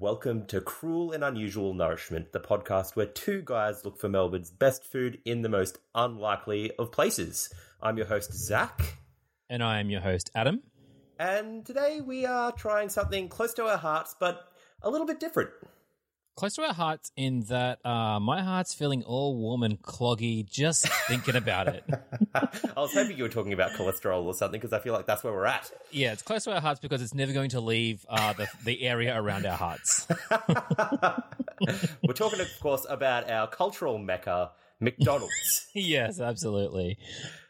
Welcome to Cruel and Unusual Nourishment, the podcast where two guys look for Melbourne's best food in the most unlikely of places. I'm your host, Zach, And I am your host, Adam. and today we are trying something close to our hearts, but a little bit different. Close to our hearts in that uh, my heart's feeling all warm and cloggy just thinking about it. I was hoping you were talking about cholesterol or something because I feel like that's where we're at. Yeah, it's close to our hearts because it's never going to leave uh, the, the area around our hearts. We're talking, of course, about our cultural mecca, McDonald's. yes, absolutely.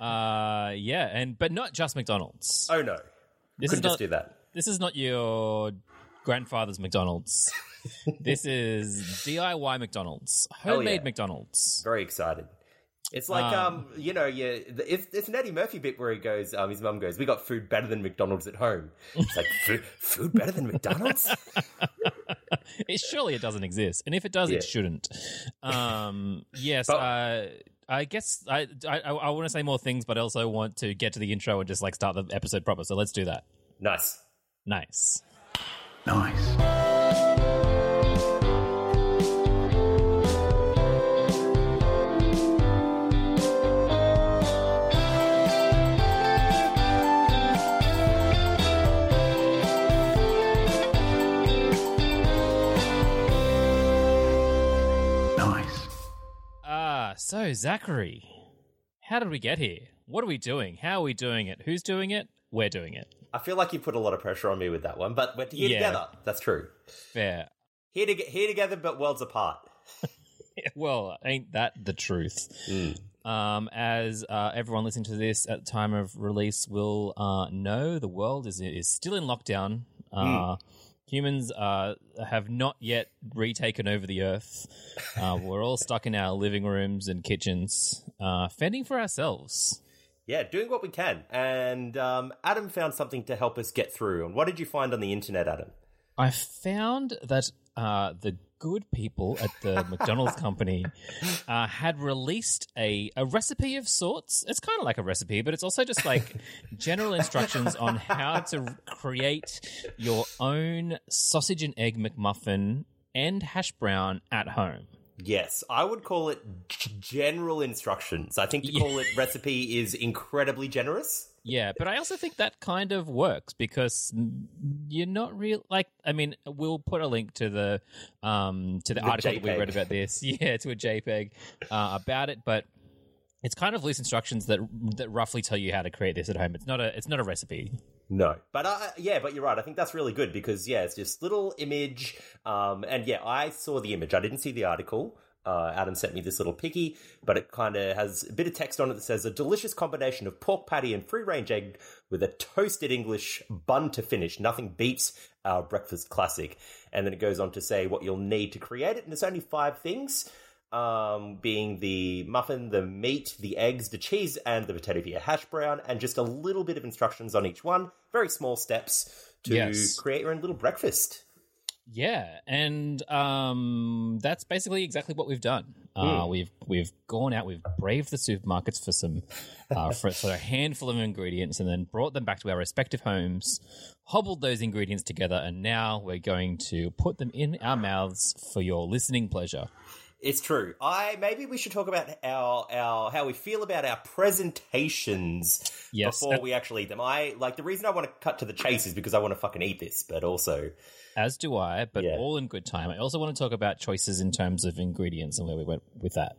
Uh, yeah, and but not just McDonald's. oh no, This couldn't is just not do that. this is not your grandfather's McDonald's. this is DIY McDonald's, homemade yeah. McDonald's. Very excited. It's like um, you know, yeah. If it's an Eddie Murphy bit where he goes, um, his mum goes, "We got food better than McDonald's at home." It's like food, food better than McDonald's. It surely it doesn't exist, and if it does, Yeah. it shouldn't. Um, yes, But- uh, I guess I I, I want to say more things, but I also want to get to the intro and just like start the episode proper. So let's do that. nice. Nice. Nice. Nice. Ah, so Zachary, how did we get here? What are we doing? How are we doing it? Who's doing it? We're doing it. I feel like you put a lot of pressure on me with that one, but we're here Yeah. together. That's true. Fair. Here to here together, but worlds apart. Well, ain't that the truth? Um, as uh, everyone listening to this at the time of release will uh, know, the world is is still in lockdown. Uh, Humans uh, have not yet retaken over the earth. Uh, we're all stuck in our living rooms and kitchens, uh, fending for ourselves. Yeah, doing what we can. And um, Adam found something to help us get through. And what did you find on the internet, Adam? I found that uh, the good people at the McDonald's company uh, had released a, a recipe of sorts. It's kind of like a recipe, but it's also just like general instructions on how to create your own sausage and egg McMuffin and hash brown at home. Yes, I would call it g- general instructions. I think to call it recipe is incredibly generous. Yeah, but I also think that kind of works because you're not real. Like, I mean, we'll put a link to the um to the, The article that we read about this. Yeah, to a JPEG uh, about it, but it's kind of loose instructions that that roughly tell you how to create this at home. It's not a it's not a recipe. No, but uh, yeah, but you're right. I think that's really good because yeah, it's just little image. Um, and yeah, I saw the image. I didn't see the article. Uh, Adam sent me this little picky, but it kind of has a bit of text on it that says a delicious combination of pork patty and free range egg with a toasted English bun to finish. Nothing beats our breakfast classic. And then it goes on to say what you'll need to create it, and it's only five things. Um, being the muffin, the meat, the eggs, the cheese, and the potato via hash brown, and just a little bit of instructions on each one. Very small steps to Yes. create your own little breakfast. Yeah, and um, that's basically exactly what we've done. Uh, we've we've gone out, we've braved the supermarkets for some uh, for, for a handful of ingredients, and then brought them back to our respective homes, hobbled those ingredients together, and now we're going to put them in our mouths for your listening pleasure. It's true. I maybe we should talk about our our how we feel about our presentations Yes, before we actually eat them. I like the reason I want to cut to the chase is because I want to fucking eat this, but also As do I, but Yeah. all in good time. I also want to talk about choices in terms of ingredients and where we went with that.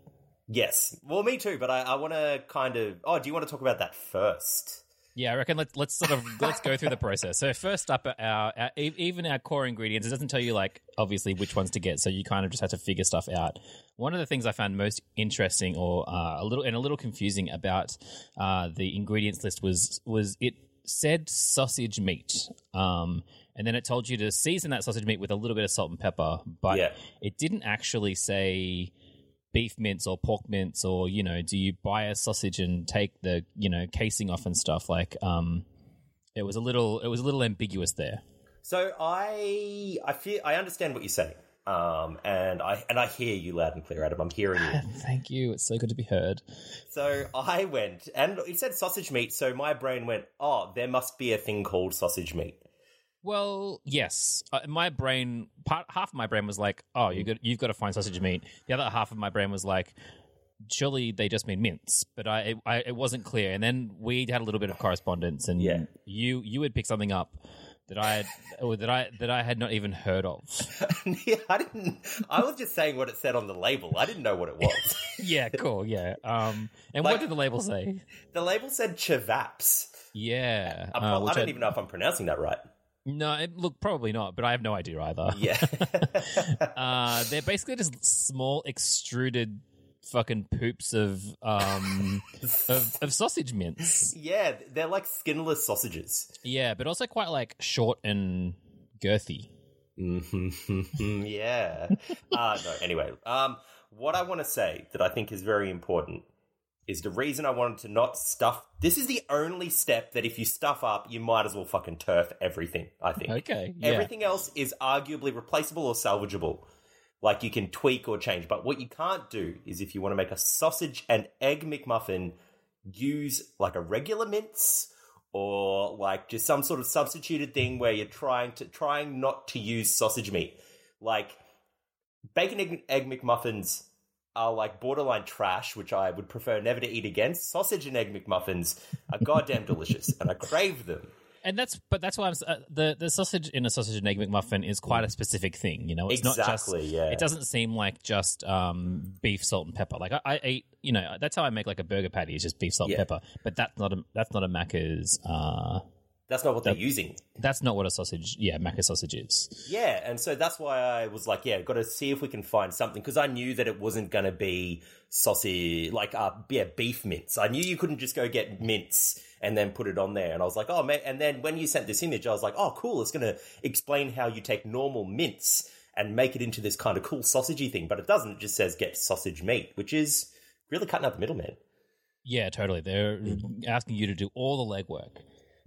yes, well, me too. But I, I want to kind of. Oh, do you want to talk about that first? Yeah, I reckon let's let's sort of let's go through the process. So first up, our, our even our core ingredients. It doesn't tell you like obviously which ones to get, so you kind of just have to figure stuff out. One of the things I found most interesting, or uh, a little and a little confusing about uh, the ingredients list was was it said sausage meat, um, and then it told you to season that sausage meat with a little bit of salt and pepper, but Yeah. it didn't actually say beef mince or pork mince or you know do you buy a sausage and take the you know casing off and stuff like um it was a little it was a little ambiguous there So I I feel I understand what you're saying. Um, and I and I hear you loud and clear, Adam. I'm hearing you. thank you it's so good to be heard So I went, and it said sausage meat. So my brain went, "Oh, there must be a thing called sausage meat." Well, yes. Uh, my brain, part half of my brain was like, "Oh, you got you've got to find sausage meat." The other half of my brain was like, "Surely they just mean mince," but I it, I it wasn't clear. And then we had a little bit of correspondence, and Yeah. you you would pick something up that I had, or that I that I had not even heard of. yeah, I didn't. I was just saying what it said on the label. I didn't know what it was. yeah, cool. Yeah. Um, and Like- what did the label say? the label said Chavaps. Yeah. I'm uh, I don't even know if I'm pronouncing that right. No, it, look, probably not, but I have no idea either. Yeah. Uh, they're basically just small extruded fucking poops of um of, of sausage mince. yeah, they're like skinless sausages. Yeah, but also quite like short and girthy. Mhm. yeah. Uh, no, anyway, um, what I want to say that I think is very important is the reason I wanted to not stuff. This is the only step that if you stuff up, you might as well fucking turf everything, I think. Okay, yeah. Everything else is arguably replaceable or salvageable. Like you can tweak or change. But what you can't do is if you want to make a sausage and egg McMuffin, use like a regular mince or like just some sort of substituted thing where you're trying to trying not to use sausage meat. Like bacon egg, egg McMuffins are like borderline trash, which I would prefer never to eat again. Sausage and egg McMuffins are goddamn delicious, and I crave them. And that's but that's why I'm uh, the the sausage in a sausage and egg McMuffin is quite a specific thing. You know, it's not Exactly, just yeah. it doesn't seem like just um beef salt and pepper. Like I, I eat, you know, that's how I make like a burger patty. It's just beef salt Yeah. and pepper. But that's not a that's not a Macca's. Uh, That's not what they're using. that's not what a sausage. Yeah, Macca's sausage is. Yeah, and so that's why I was like, yeah, got to see if we can find something because I knew that it wasn't going to be sausage, like uh, yeah, beef mince. I knew you couldn't just go get mince and then put it on there, and I was like, oh, man. And then when you sent this image, I was like, oh, cool. It's going to explain how you take normal mince and make it into this kind of cool sausagey thing, but it doesn't. It just says get sausage meat, which is really cutting out the middleman. Yeah, totally. They're asking you to do all the legwork.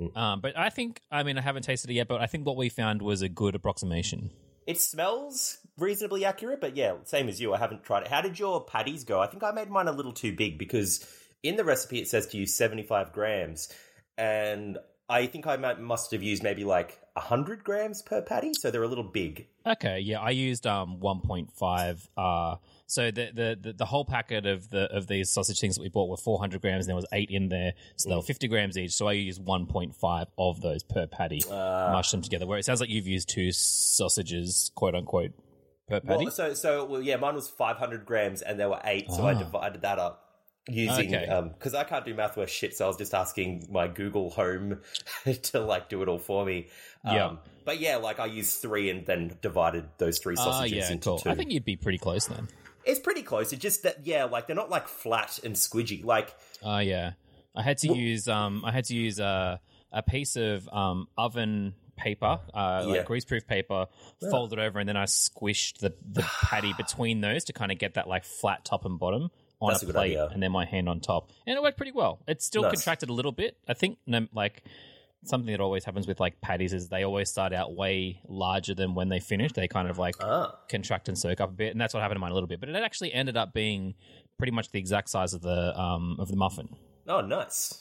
Mm. Um, but I think, I mean, I haven't tasted it yet, but I think what we found was a good approximation. It smells reasonably accurate, but yeah, same as you. I haven't tried it. How did your patties go? I think I made mine a little too big because in the recipe it says to use 75 grams, and I think I might, must have used maybe like 100 grams per patty, so they're a little big. Okay, yeah, I used um 1.5. Uh, so the, the the the whole packet of the of these sausage things that we bought were 400 grams, and there was eight in there, so they were 50 grams each. So I used 1.5 of those per patty, mashed them together. Where it sounds like you've used two sausages, quote unquote, per patty. Well, so, so well, yeah, mine was 500 grams and there were eight, so I Ah. divided that up. Using Okay. because I can't do math worth shit, so I was just asking my Google Home to like do it all for me. Um, Yeah. but yeah, like I used three and then divided those three Ah, sausages yeah, into cool. two. I think you'd be pretty close then. It's pretty close. It's just that yeah, like they're not like flat and squidgy. Like Oh yeah, I had to use um I had to use a a piece of um oven paper, uh, Yeah. like greaseproof paper, fold it over, and then I squished the the patty between those to kind of get that like flat top and bottom on That's a a plate, idea. and then my hand on top, and it worked pretty well. It still Nice. contracted a little bit, I think. No, like something that always happens with like patties is they always start out way larger than when they finish. They kind of like ah, contract and soak up a bit, and that's what happened to mine a little bit. But it actually ended up being pretty much the exact size of the um of the muffin. oh nice.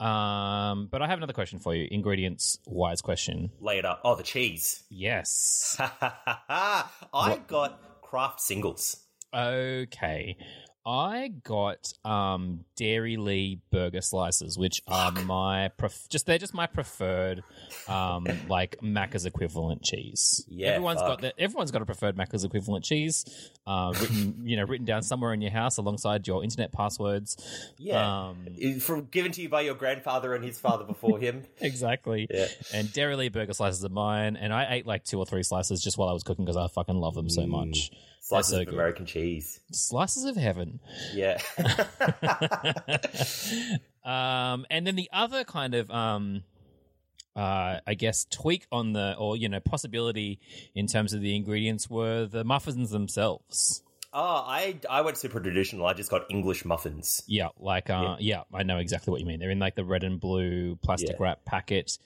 Um, but I have another question for you. Ingredients wise question. Lay it up. Oh, the cheese. Yes. I got Kraft singles. Okay. I got um Dairylea burger slices, which are my pref- just they're just my preferred um like Macca's equivalent cheese. Yeah, everyone's fuck. got that. Everyone's got a preferred Macca's equivalent cheese, uh, written you know written down somewhere in your house alongside your internet passwords. Yeah. Um, From given to you by your grandfather and his father before him. exactly. Yeah. And Dairylea burger slices are mine, and I ate like two or three slices just while I was cooking because I fucking love them so Mm. much. Slices so of good. American cheese. Slices of heaven. Yeah. um, and then the other kind of, um, uh, I guess, tweak on the, or you know, possibility in terms of the ingredients were the muffins themselves. oh, I I went super traditional. I just got English muffins. Yeah, like, uh, yeah. I know exactly what you mean. They're in like the red and blue plastic Yeah. wrap packet.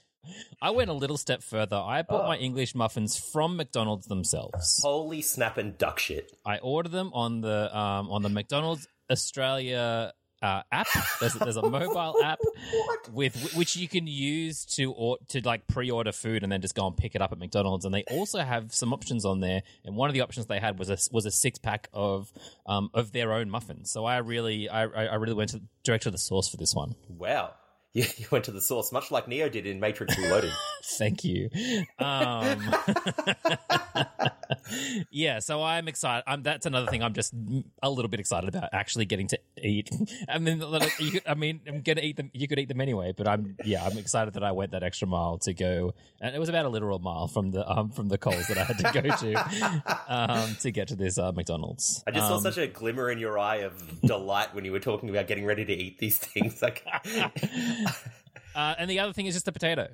I went a little step further. I bought Oh. my English muffins from McDonald's themselves. Holy snap and duck shit. I ordered them on the um, on the McDonald's Australia uh, app. There's, there's a mobile app with which you can use to or, to like pre-order food and then just go and pick it up at McDonald's. And they also have some options on there. And one of the options they had was a was a six pack of um, of their own muffins. So I really I I really went to, direct to the source for this one. Wow. You, you went to the source, much like Neo did in Matrix Reloaded. Thank you. Um, yeah, so I'm excited. I'm, that's another thing I'm just a little bit excited about actually getting to eat. I mean, you could, I mean, I'm gonna eat them. You could eat them anyway, but I'm yeah, I'm excited that I went that extra mile to go, and it was about a literal mile from the um from the Coles that I had to go to um to get to this uh, McDonald's. I just um, saw such a glimmer in your eye of delight when you were talking about getting ready to eat these things. Like, uh, and the other thing is just the potato,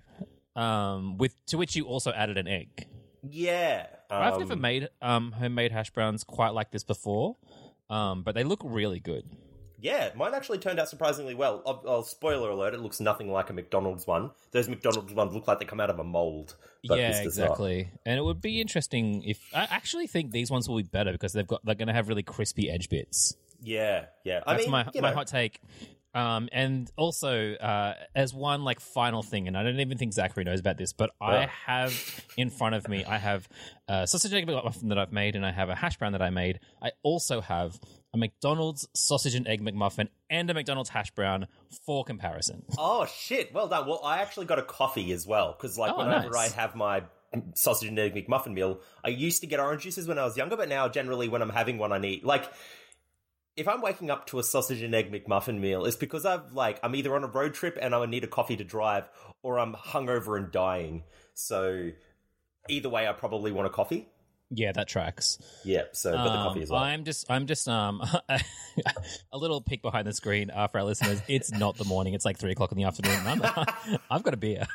um, with to which you also added an egg. yeah, um, I've never made um, homemade hash browns quite like this before, um, but they look really good. Yeah, mine actually turned out surprisingly well. I'll, I'll spoiler alert: it looks nothing like a McDonald's one. Those McDonald's ones look like they come out of a mold. But yeah, this does not. exactly. And it would be interesting if I actually think these ones will be better because they've got they're going to have really crispy edge bits. Yeah, yeah. I That's mean, my my know, hot take. Um, and also, uh, as one like final thing, and I don't even think Zachary knows about this, but I have in front of me, I have a sausage egg McMuffin that I've made, and I have a hash brown that I made. I also have a McDonald's sausage and egg McMuffin and a McDonald's hash brown for comparison. Oh shit! Well done. Well, I actually got a coffee as well because, like, Oh, whenever nice. I have my sausage and egg McMuffin meal, I used to get orange juices when I was younger, but now generally when I'm having one, I need like. If I'm waking up to a sausage and egg McMuffin meal, it's because I've like I'm either on a road trip and I need a coffee to drive, or I'm hungover and dying. So either way, I probably want a coffee. Yeah, that tracks. Yeah. So, but the Um, coffee as well. I'm just, I'm just, um, a little peek behind the screen uh, for our listeners. It's not the morning; it's like three o'clock in the afternoon. and I'm, I've got a beer,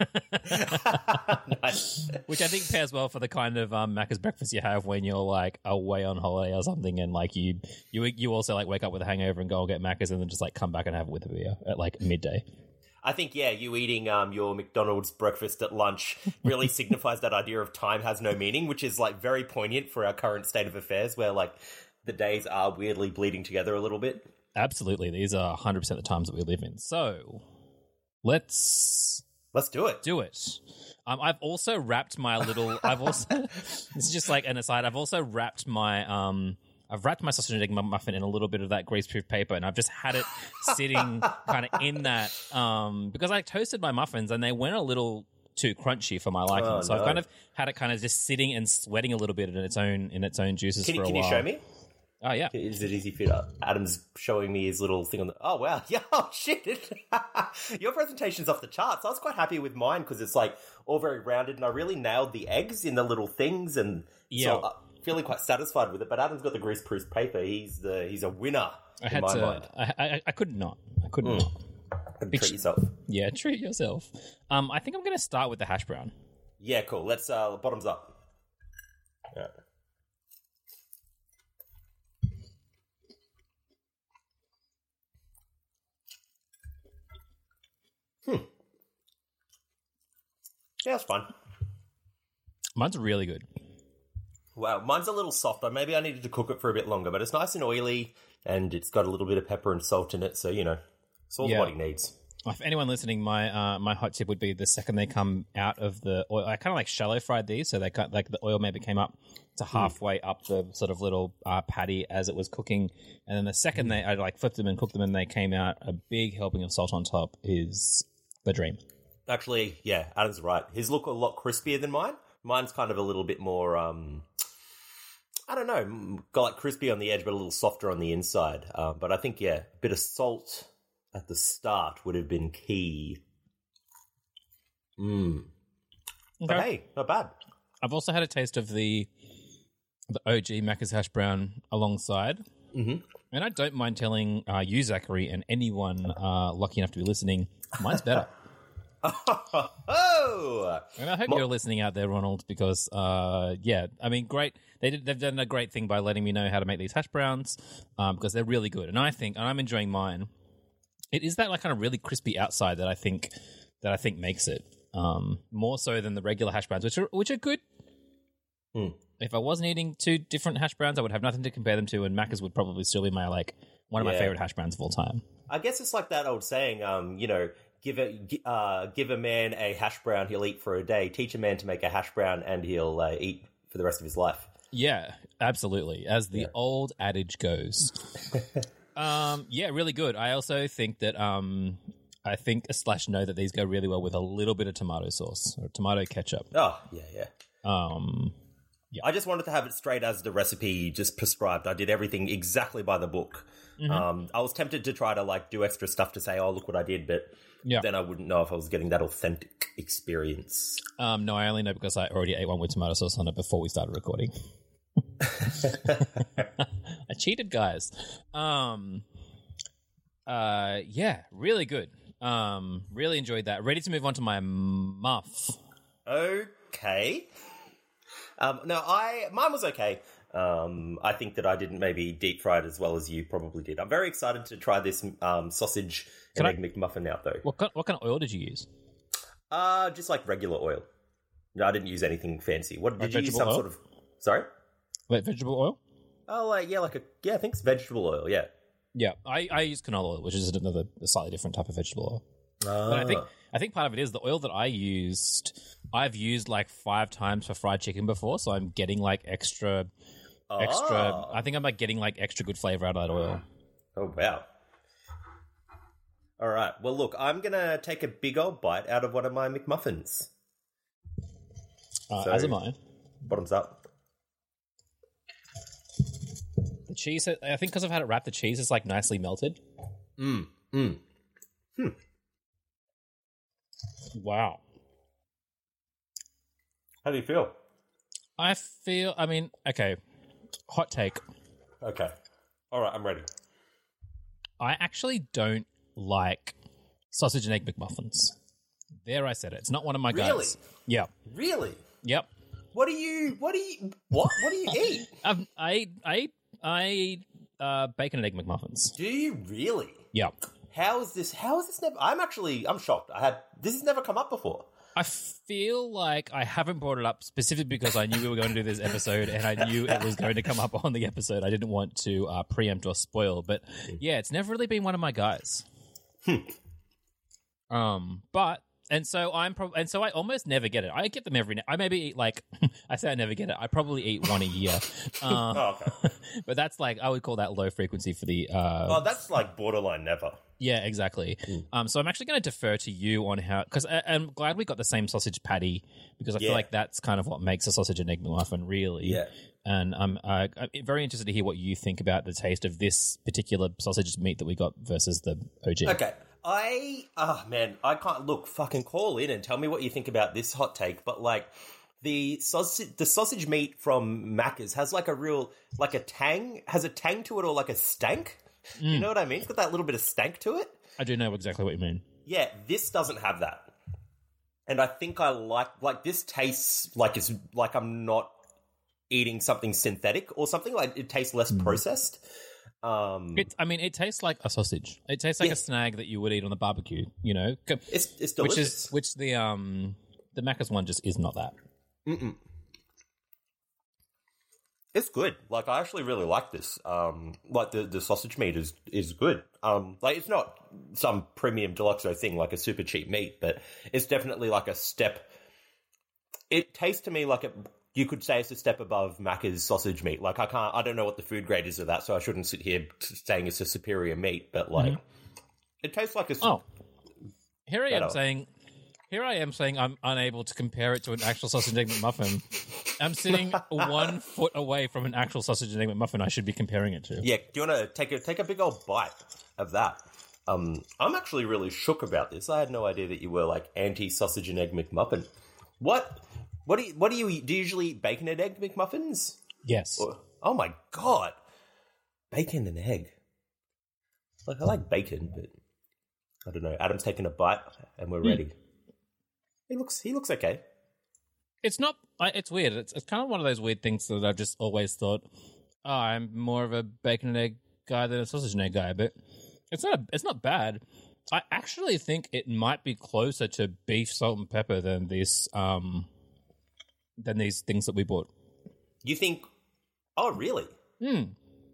nice. which I think pairs well for the kind of um, Macca's breakfast you have when you're like away on holiday or something, and like you, you, you also like wake up with a hangover and go and get Macca's, and then just like come back and have it with a beer at like midday. I think yeah, you eating um, your McDonald's breakfast at lunch really signifies that idea of time has no meaning, which is like very poignant for our current state of affairs, where like the days are weirdly bleeding together a little bit. Absolutely, these are 100 percent the times that we live in. So let's Let's do it. do it. Um, I've also wrapped my little. I've also. this is just like an aside. I've also wrapped my. Um, I've wrapped my sausage and egg muffin in a little bit of that greaseproof paper, and I've just had it sitting kind of in that um, because I toasted my muffins and they went a little too crunchy for my liking. Oh, so I've kind of had it kind of just sitting and sweating a little bit in its own in its own juices Can, you- for a can you show me? Oh yeah, Is it easy for you? Adam's showing me his little thing on the. Oh wow! Yeah. Oh shit! Your presentation's off the charts. I was quite happy with mine because it's like all very rounded, and I really nailed the eggs in the little things, and Yeah. so I'm feeling quite satisfied with it. But Adam's got the greaseproof paper. He's the he's a winner I in had my to. mind. I, I I could not. I could Mm. not. Treat yourself. Yeah, treat yourself. Um, I think I'm going to start with the hash brown. Yeah, cool. Let's uh bottoms up. Yeah. Hmm. Yeah, it's fun. Mine's really good. Wow, mine's a little softer. Maybe I needed to cook it for a bit longer, but it's nice and oily, and it's got a little bit of pepper and salt in it, so you know, it's all Yeah. the body needs. If anyone listening, my uh, my hot tip would be the second they come out of the oil. I kind of like shallow fried these, so they cut like the oil maybe came up to halfway up the sort of little uh, patty as it was cooking, and then the second they I like flipped them and cooked them and they came out a big helping of salt on top is the dream. Actually, yeah, Adam's right. His look a lot crispier than mine. Mine's kind of a little bit more, um, I don't know, got like crispy on the edge, but a little softer on the inside. Um, but I think, yeah, a bit of salt at the start would have been key. Mm. But Okay. hey, not bad. I've also had a taste of the the OG Macca's hash brown alongside. Mhm. And I don't mind telling uh, you, Zachary, and anyone uh, lucky enough to be listening, mine's better. oh! And I hope Mo- you're listening out there, Ronald, because uh, yeah, I mean, great. They did, they've done a great thing by letting me know how to make these hash browns um, because they're really good, and I think, and I'm enjoying mine. It is that like kind of really crispy outside that I think that I think makes it um, more so than the regular hash browns, which are which are good. Hmm. If I wasn't eating two different hash browns, I would have nothing to compare them to, and Macca's would probably still be my like One of my favorite hash browns of all time. I guess it's like that old saying, um, you know, give a uh, give a man a hash brown, he'll eat for a day. Teach a man to make a hash brown, and he'll uh, eat for the rest of his life. Yeah, absolutely. As the Yeah. old adage goes. um, yeah, really good. I also think that um, I think slash know that these go really well with a little bit of tomato sauce or tomato ketchup. Oh yeah, yeah. Um, I just wanted to have it straight as the recipe just prescribed. I did everything exactly by the book. Um, I was tempted to try to like do extra stuff to say, "Oh, look what I did," but Yeah. then I wouldn't know if I was getting that authentic experience. um, no, I only know because I already ate one with tomato sauce on it before we started recording. I cheated, guys. Um, uh, yeah, really good. Um, really enjoyed that. Ready to move on to my muff. Okay. Um, no, I mine was okay. Um, I think that I didn't maybe deep fry it as well as you probably did. I'm very excited to try this um, sausage Can and I- egg McMuffin out though. What kind, what kind of oil did you use? Uh, just like regular oil. No, I didn't use anything fancy. What Like did you use? Some oil? sort of sorry. Wait, vegetable oil? Oh, like yeah, like a yeah. I think it's vegetable oil. Yeah. Yeah, I, I use canola oil, which is another a slightly different type of vegetable oil. But I think I think part of it is the oil that I used. I've used like five times for fried chicken before, so I'm getting like extra, extra. Oh. I think I'm like getting like extra good flavor out of that oil. Oh wow. All right. Well, look, I'm gonna take a big old bite out of one of my McMuffins. Uh, So- as am I. Bottoms up. The cheese, I think, because I've had it wrapped, the cheese is like nicely melted. Mm. Mm. Wow. How do you feel? I feel. I mean, okay. Hot take. Okay. All right. I'm ready. I actually don't like sausage and egg McMuffins. There, I said it. It's not one of my Really? guys. Yeah. Really? Yep. What do you? What do you? What? What do you eat? I've, I eat, I eat, I eat uh, bacon and egg McMuffins. do you really? Yep. How is this? How is this never? I'm actually. I'm shocked. I had. This has never come up before. I feel like I haven't brought it up specifically because I knew we were going to do this episode and I knew it was going to come up on the episode. I didn't want to uh, preempt or spoil, but yeah, it's never really been one of my guys. um, but and so I'm probably and so I almost never get it. I get them every. I maybe eat like I say I never get it. I probably eat one a year. Uh, Oh, okay. but that's like I would call that low frequency for the uh, oh, that's like borderline never. Yeah, exactly. Um, so I'm actually going to defer to you on how because I'm glad we got the same sausage patty because I feel like that's kind of what makes a sausage and egg McMuffin really. Yeah. And I'm, uh, I'm very interested to hear what you think about the taste of this particular sausage meat that we got versus the OG. Okay. I oh man, I can't look fucking call in and tell me what you think about this hot take, but like the sausage the sausage meat from Macca's has like a real like a tang has a tang to it or like a stank. You know what I mean? It's got that little bit of stank to it. I do know exactly what you mean. Yeah, this doesn't have that. And I think I like like this tastes like it's like I'm not eating something synthetic or something like it tastes less processed. Um It, I mean, it tastes like a sausage. It tastes like Yeah. a snag that you would eat on the barbecue. You know, it's it's which delicious. is which the um the Macca's one just is not that. Mm-mm. It's good. Like I actually really like this. Um, like the, the sausage meat is is good. Um, like it's not some premium deluxo thing like a super cheap meat, but it's definitely like a step. It tastes to me like a you could say it's a step above Macca's sausage meat. Like I can't, I don't know what the food grade is of that, so I shouldn't sit here t- saying it's a superior meat. But like, it tastes like a. Oh, here I am saying, here I am saying I'm unable to compare it to an actual sausage and egg McMuffin. I'm sitting one foot away from an actual sausage and egg McMuffin. I should be comparing it to. Yeah, do you want to take a take a big old bite of that? Um, I'm actually really shook about this. I had no idea that you were like anti sausage and egg McMuffin. What? What do you? What do you eat? Do you usually eat bacon and egg McMuffins? Yes. Or- oh my god, bacon and egg. Like I like bacon, but I don't know. Adam's taking a bite, and we're ready. He looks. He looks okay. It's not. It's weird. It's, it's kind of one of those weird things that I've just always thought. Oh, I'm more of a bacon and egg guy than a sausage and egg guy, but it's not. A, It's not bad. I actually think it might be closer to beef, salt, and pepper than this. Um, than these things that we bought. You think? Oh, really? Hmm.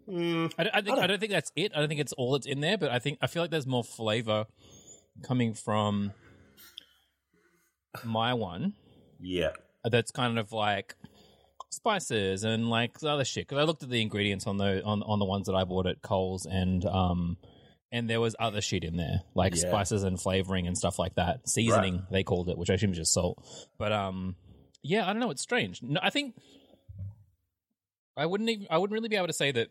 Mm, I, don't- I think I don't think that's it. I don't think it's all that's in there, but I think I feel like there's more flavor coming from my one. yeah. That's kind of like spices and like other shit. Because I looked at the ingredients on the on on the ones that I bought at Coles, and um, and there was other shit in there like Yeah. spices and flavoring and stuff like that. Seasoning they called it, which I assume is just salt. But um, yeah, I don't know. It's strange. No, I think I wouldn't even I wouldn't really be able to say that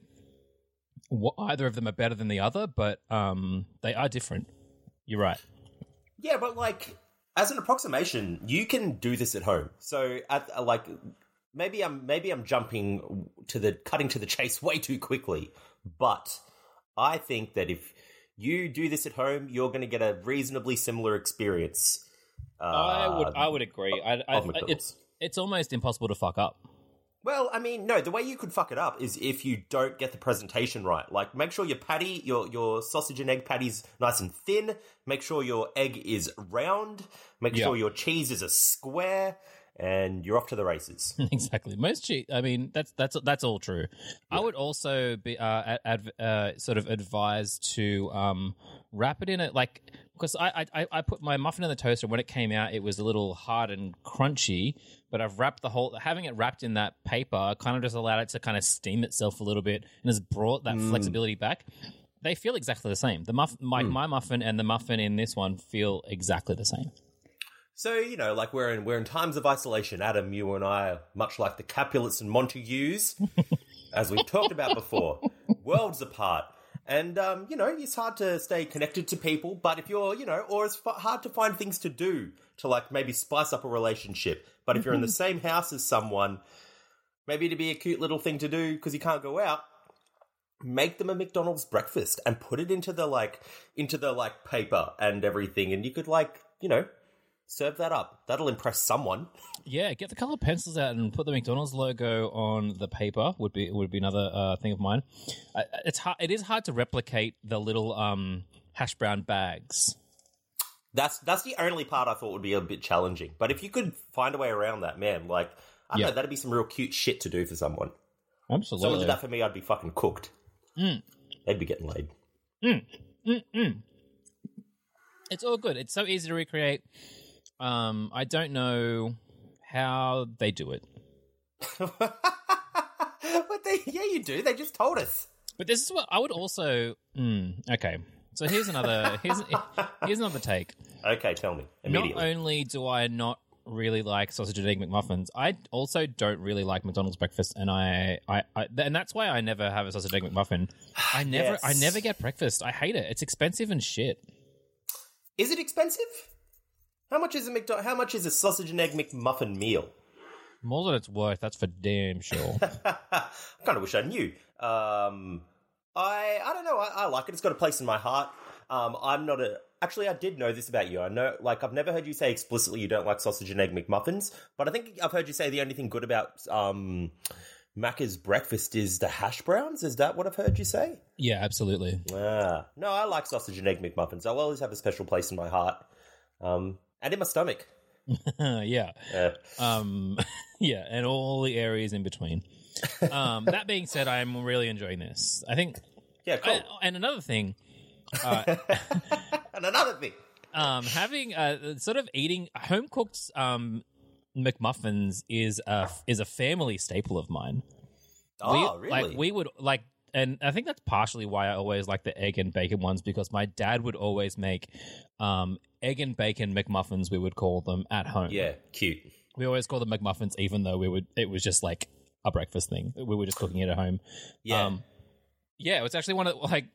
either of them are better than the other, but um, they are different. You're right. Yeah, but like as an approximation, you can do this at home. So at uh, like maybe I'm maybe I'm jumping to the cutting to the chase way too quickly, but I think that if you do this at home, you're going to get a reasonably similar experience. Uh, I would I would agree. I, I, it's it's almost impossible to fuck up. Well, I mean, no. The way you could fuck it up is if you don't get the presentation right. Like, make sure your patty, your your sausage and egg patty's nice and thin. Make sure your egg is round. Make Yeah. sure your cheese is a square, and you're off to the races. exactly. Most cheap. I mean, that's that's that's all true. I would also be uh, ad, ad, uh, sort of advised to um, wrap it in it like because I, I I put my muffin in the toaster when it came out. It was a little hard and crunchy, but I've wrapped the whole having it wrapped in that paper kind of just allowed it to kind of steam itself a little bit and has brought that flexibility back. They feel exactly the same. The muff, my, my muffin and the muffin in this one feel exactly the same. So you know, like we're in we're in times of isolation. Adam, you and I are much like the Capulets and Montagues, as we've talked about before, worlds apart. And um, you know, it's hard to stay connected to people. But if you're, you know, or it's f- hard to find things to do to like maybe spice up a relationship. But if you're in the same house as someone, maybe it'd be a cute little thing to do because you can't go out. Make them a McDonald's breakfast and put it into the like into the like paper and everything, and you could like you know serve that up. That'll impress someone. Yeah, get the color pencils out and put the McDonald's logo on the paper. Would be would be another uh, thing of mine. Uh, it's hard. It is hard to replicate the little um, hash brown bags. That's that's the only part I thought would be a bit challenging. But if you could find a way around that, man, like I don't Yeah. know, that'd be some real cute shit to do for someone. Absolutely. Someone did that for me, I'd be fucking cooked. Mm. They'd be getting laid. It's all good. It's so easy to recreate. Um, I don't know how they do it, but they, yeah, you do. They just told us. but this is what I would also. Mm, okay, so here's another here's here's another take. Okay, tell me immediately. Not only do I not really like sausage and egg McMuffins, I also don't really like McDonald's breakfast, and I, I, I and that's why I never have a sausage and egg McMuffin. I never, I never get breakfast. I hate it. It's expensive and shit. Is it expensive? How much is a McDo- How much is a sausage and egg McMuffin meal? More than it's worth. That's for damn sure. I kind of wish I knew. Um, I I don't know. I, I like it. It's got a place in my heart. Um, I'm not a. Actually, I did know this about you. I know, like, I've never heard you say explicitly you don't like sausage and egg McMuffins, but I think I've heard you say the only thing good about um, Macca's breakfast is the hash browns. Is that what I've heard you say? yeah, absolutely. Ah, no, I like sausage and egg McMuffins. I'll always have a special place in my heart, um, and in my stomach. yeah. Uh, Um, yeah, and all the areas in between. Um, that being said, I'm really enjoying this. I think, yeah, cool. I- and another thing, uh, and another thing. um, having uh, sort of eating home cooked um, McMuffins is a is a family staple of mine. Oh, we, really? Like we would like, and I think that's partially why I always like the egg and bacon ones because my dad would always make um, egg and bacon McMuffins. We would call them at home. yeah, cute. we always call them McMuffins, even though we would it was just like a breakfast thing. We were just cooking it at home. Yeah. Um, yeah, it was actually one of like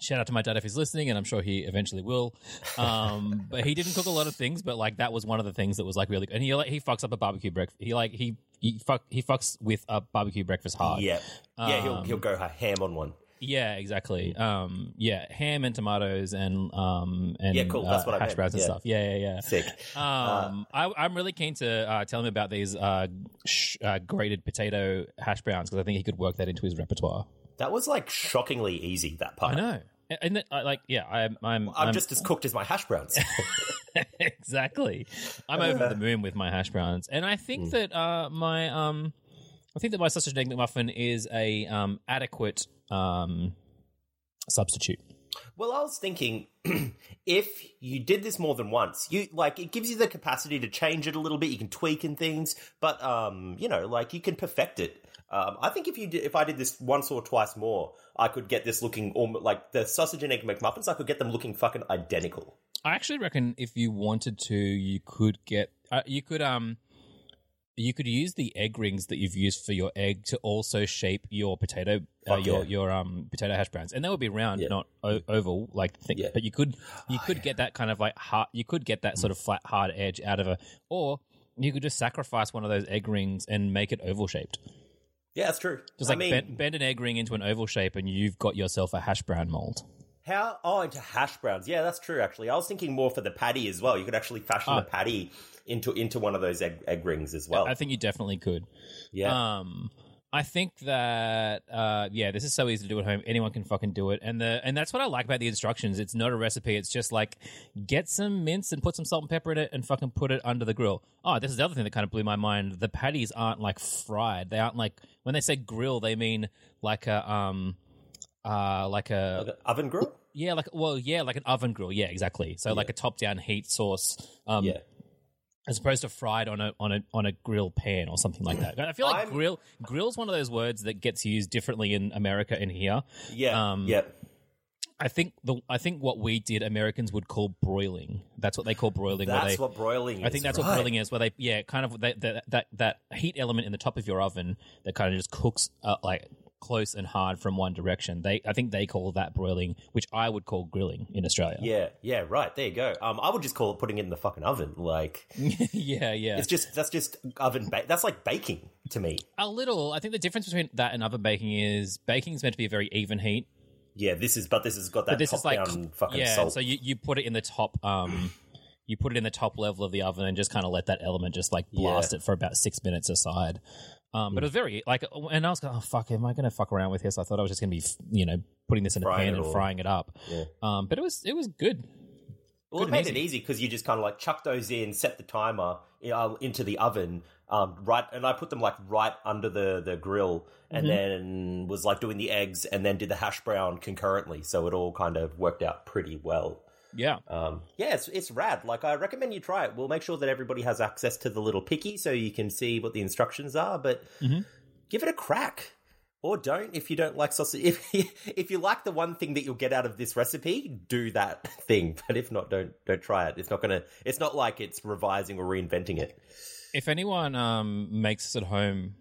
shout out to my dad if he's listening, and I'm sure he eventually will. Um, but he didn't cook a lot of things, but like that was one of the things that was like really. And he like he fucks up a barbecue breakfast. He like he he fuck he fucks with a barbecue breakfast hard. Yeah, yeah, he'll Um, he'll go ham on one. Yeah, exactly. Um, yeah, ham and tomatoes and um and Yeah, cool. That's uh, what I hash meant. browns and Yeah. stuff. Yeah, yeah, yeah. Sick. Um, I, I'm really keen to uh, tell him about these uh, sh- uh, grated potato hash browns because I think he could work that into his repertoire. That was like shockingly easy. That part. I know, and, and I, like, yeah, I'm, I'm, I'm, just as cooked as my hash browns. exactly. I'm over the moon with my hash browns, and I think that uh, my um, I think that my sausage and egg McMuffin is a um, adequate um, substitute. Well, I was thinking if you did this more than once, you like it gives you the capacity to change it a little bit. You can tweak in things, but um, you know, like you can perfect it. Um, I think if you did, if I did this once or twice more, I could get this looking almost like the sausage and egg McMuffins. I could get them looking fucking identical. I actually reckon if you wanted to, you could get uh, you could um you could use the egg rings that you've used for your egg to also shape your potato uh, your yeah. your um potato hash browns, and they would be round, Yeah. not o- oval like thick. Yeah. But you could you could get that kind of like hard. You could get that sort of flat hard edge out of a, or you could just sacrifice one of those egg rings and make it oval shaped. Yeah, that's true. Just I like mean, bend, bend an egg ring into an oval shape, and you've got yourself a hash brown mold. How? Oh, into hash browns. Yeah, that's true. Actually, I was thinking more for the patty as well. You could actually fashion Ah. the patty into into one of those egg, egg rings as well. I think you definitely could. yeah. Um, I think that uh, yeah, this is so easy to do at home. Anyone can fucking do it, and the and that's what I like about the instructions. It's not a recipe. It's just like get some mince and put some salt and pepper in it, and fucking put it under the grill. Oh, this is the other thing that kind of blew my mind. The patties aren't like fried. They aren't like when they say grill, they mean like a um uh like a Like oven grill. yeah like well yeah like an oven grill. Yeah, exactly. So like a top down heat source. Um, yeah. as opposed to fried on a on a on a grill pan or something like that. I feel like I'm- grill grill's one of those words that gets used differently in America and here. Yeah. Um, yeah. I think the I think what we did Americans would call broiling. That's what they call broiling. That's they, what broiling is. I think that's what broiling is, where they yeah, kind of that that that, that heat element in the top of your oven that kind of just cooks uh, like close and hard from one direction. They I think they call that broiling, which I would call grilling in Australia. Yeah, yeah, right. There you go. Um, I would just call it putting it in the fucking oven. Like yeah, yeah. it's just that's just oven. Ba- that's like baking to me. A little. I think the difference between that and oven baking is baking is meant to be a very even heat. Yeah, this is, but this has got that but this top is like down fucking yeah. salt. So you, you put it in the top. Um, you put it in the top level of the oven and just kind of let that element just like blast Yeah. it for about six minutes aside. Um, but it was very like, and I was going, oh fuck, am I going to fuck around with this? I thought I was just going to be, you know, putting this in a Frying pan it and all. frying it up. Yeah. Um, but it was it was good. well, it good made it easy because you just kind of like chuck those in, set the timer uh, into the oven, um, right, and I put them like right under the the grill, and Mhm. then was like doing the eggs, and then did the hash brown concurrently. So it all kind of worked out pretty well. Yeah, Um, yeah, it's, it's rad. Like, I recommend you try it. We'll make sure that everybody has access to the little picky so you can see what the instructions are, but Mhm. give it a crack. Or don't if you don't like sausage. If if you like the one thing that you'll get out of this recipe, do that thing. But if not, don't don't try it. It's not gonna. It's not like it's revising or reinventing it. if anyone um makes this at home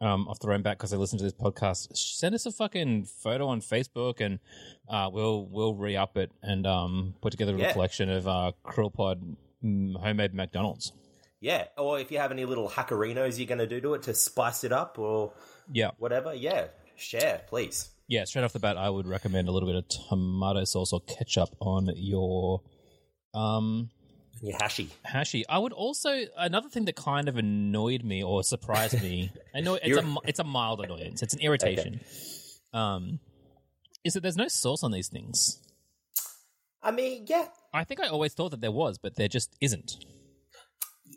um off their own back because they listen to this podcast, send us a fucking photo on Facebook and uh we'll we'll re up it and um put together a Yeah. collection of uh Krill Pod mm, homemade McDonald's. Yeah. Or if you have any little hackerinos you're gonna do to it to spice it up or Yeah, whatever, yeah, share please. yeah. Straight off the bat, I would recommend a little bit of tomato sauce or ketchup on your um Your hashy. Hashi. I would also another thing that kind of annoyed me or surprised me. I know it's a You're- it's a mild annoyance. It's an irritation. Um, is that there's no sauce on these things. I mean, yeah, I think I always thought that there was, but there just isn't.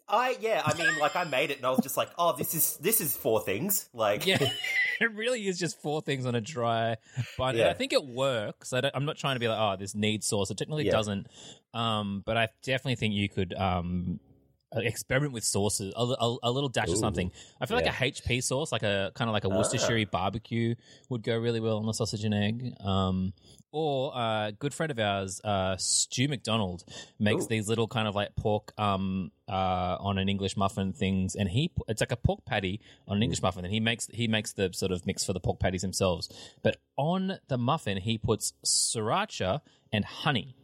I yeah, I mean, like I made it, and I was just like, oh, this is this is four things. Like, Yeah, it really is just four things on a dry bun. Yeah. I think it works. I don't, I'm not trying to be like, oh, this needs sauce. It technically Yeah. doesn't. Um, but I definitely think you could um experiment with sauces, a, a, a little dash of something. I feel Yeah. like a HP sauce, like a kind of like a Ah. Worcestershire barbecue, would go really well on a sausage and egg. Um, or uh, a good friend of ours, uh, Stu McDonald, makes Ooh. these little kind of like pork um, uh, on an English muffin things, and he it's like a pork patty on an English muffin, and he makes he makes the sort of mix for the pork patties themselves. But on the muffin, he puts sriracha and honey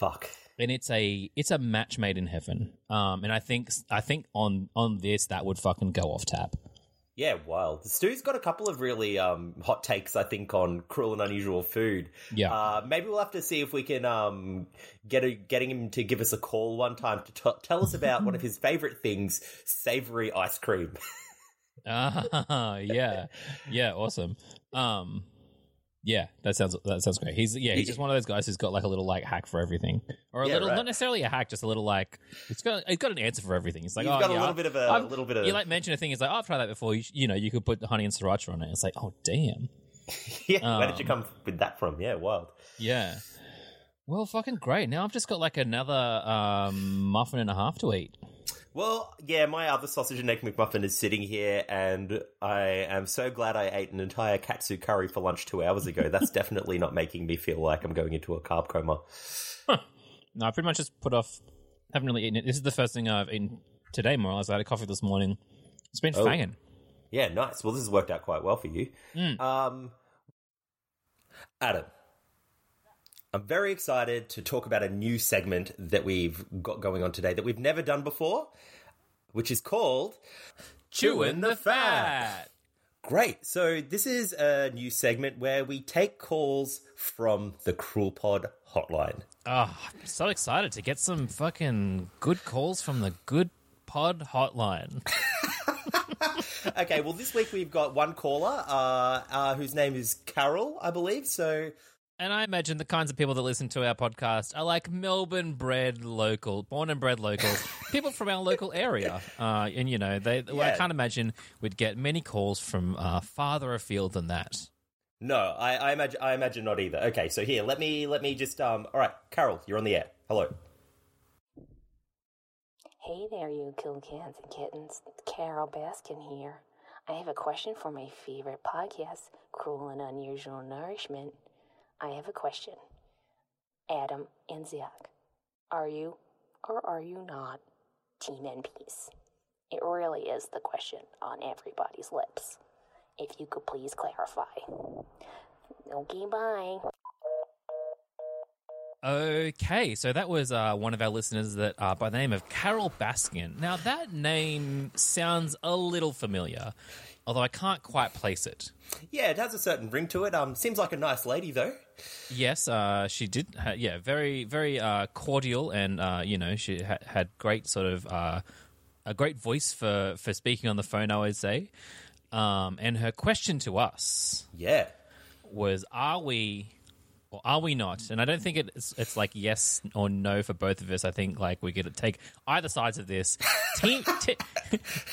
fuck. and it's a it's a match made in heaven. Um, and I think I think on on this that would fucking go off tap. Yeah, wild. Stu's got a couple of really um, hot takes, I think, on cruel and unusual food. Yeah. Uh, maybe we'll have to see if we can um, get a, getting him to give us a call one time to t- tell us about one of his favorite things, savory ice cream. Ah, yeah, yeah, awesome. Um, Yeah, that sounds that sounds great. He's yeah, he's just one of those guys who's got like a little like hack for everything, or a Yeah, little right. not necessarily a hack, just a little like it's got he's got an answer for everything. He's like, You've oh, got a little bit of a I've- little bit of you like mention a thing. He's like, oh, I've tried that before. You, you know, you could put honey and sriracha on it. It's like, oh damn, yeah. Where did you Um, come with that from? Yeah, wild. yeah. Well, fucking great. Now I've just got like another um, muffin and a half to eat. Well, yeah, my other sausage and egg McMuffin is sitting here, and I am so glad I ate an entire katsu curry for lunch two hours ago. That's definitely not making me feel like I'm going into a carb coma. No, I pretty much just put off. Haven't really eaten it. This is the first thing I've eaten today. More or less, I had a coffee this morning. It's been Oh. fanging. Yeah, nice. Well, this has worked out quite well for you. Mm. Um, Adam, I'm very excited to talk about a new segment that we've got going on today that we've never done before, which is called Chewing the fat. Great. So this is a new segment where we take calls from the Cruel Pod hotline. Oh, I'm so excited to get some fucking good calls from the Good Pod hotline. Okay, well, this week we've got one caller uh, uh, whose name is Carol, I believe. So And I imagine the kinds of people that listen to our podcast are like Melbourne bred local, born and bred local, people from our local area. Uh, and, you know, they, well, I can't imagine we'd get many calls from uh, farther afield than that. no, I, I imagine I imagine not either. Okay, so here, let me let me just um. All right, Carol, you're on the air. Hello. Hey there, you cool cats and kittens. It's Carole Baskin here. I have a question for my favorite podcast, Cruel and Unusual Nourishment. I have a question. Adam and Zach, are you or are you not Team Peace? It really is the question on everybody's lips. If you could please clarify. Okay, bye. Okay, so that was uh, one of our listeners that uh, by the name of Carole Baskin. Now that name sounds a little familiar, although I can't quite place it. Yeah, it has a certain ring to it. Um, seems like a nice lady though. Yes, uh, she did. Ha- yeah, very, very uh, cordial, and uh, you know, she ha- had great sort of uh, a great voice for for speaking on the phone. I would say, um, and her question to us Yeah. was, "Are we?" Or are we not? And I don't think it's it's like yes or no for both of us. I think like we could take either sides of this team t-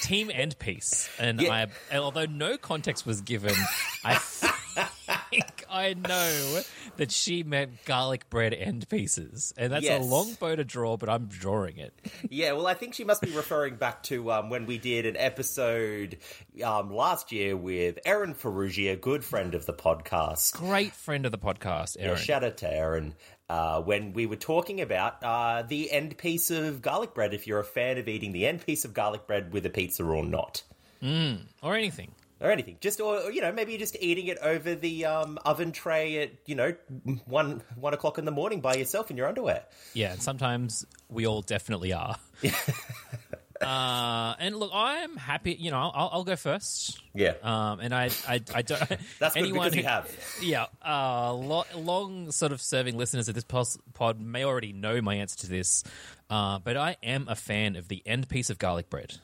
team and peace. And Yeah. I, although no context was given, I I know that she meant garlic bread end pieces, and that's Yes. a long bow to draw, but I'm drawing it. Yeah, well, I think she must be referring back to um, when we did an episode um, last year with Erin Ferrugia, a good friend of the podcast. Great friend of the podcast, Yeah, Aaron. shout out to Erin. Uh, when we were talking about uh, the end piece of garlic bread, if you're a fan of eating the end piece of garlic bread with a pizza or not, or anything. Or anything, just or you know maybe you're just eating it over the um, oven tray at you know one one o'clock in the morning by yourself in your underwear. Yeah, and sometimes we all definitely are. uh, and look, I'm happy. You know, I'll, I'll go first. Yeah, Um, and I, I, I don't. that's good anyone you who- have. Yeah, uh, lo- long sort of serving listeners of this pos- pod may already know my answer to this, uh, but I am a fan of the end piece of garlic bread.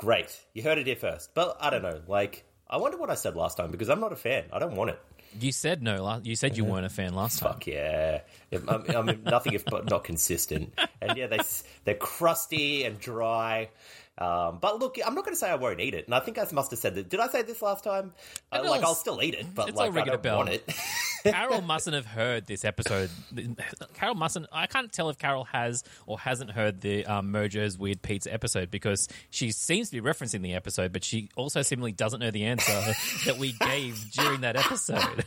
Great, you heard it here first. But I don't know, like I wonder what I said last time because I'm not a fan. I don't want it. You said no. You said you weren't a fan last time. Fuck yeah! I'm, I'm nothing if but not consistent. And yeah, they they're crusty and dry. Um, but look, I'm not going to say I won't eat it. And I think I must have said that. Did I say this last time? Uh, like I'll still eat it, but it's like I don't bell. want it. Carol mustn't have heard this episode. Carol mustn't. I can't tell if Carol has or hasn't heard the um, Mojo's Weird Pizza episode because she seems to be referencing the episode, but she also seemingly doesn't know the answer that we gave during that episode.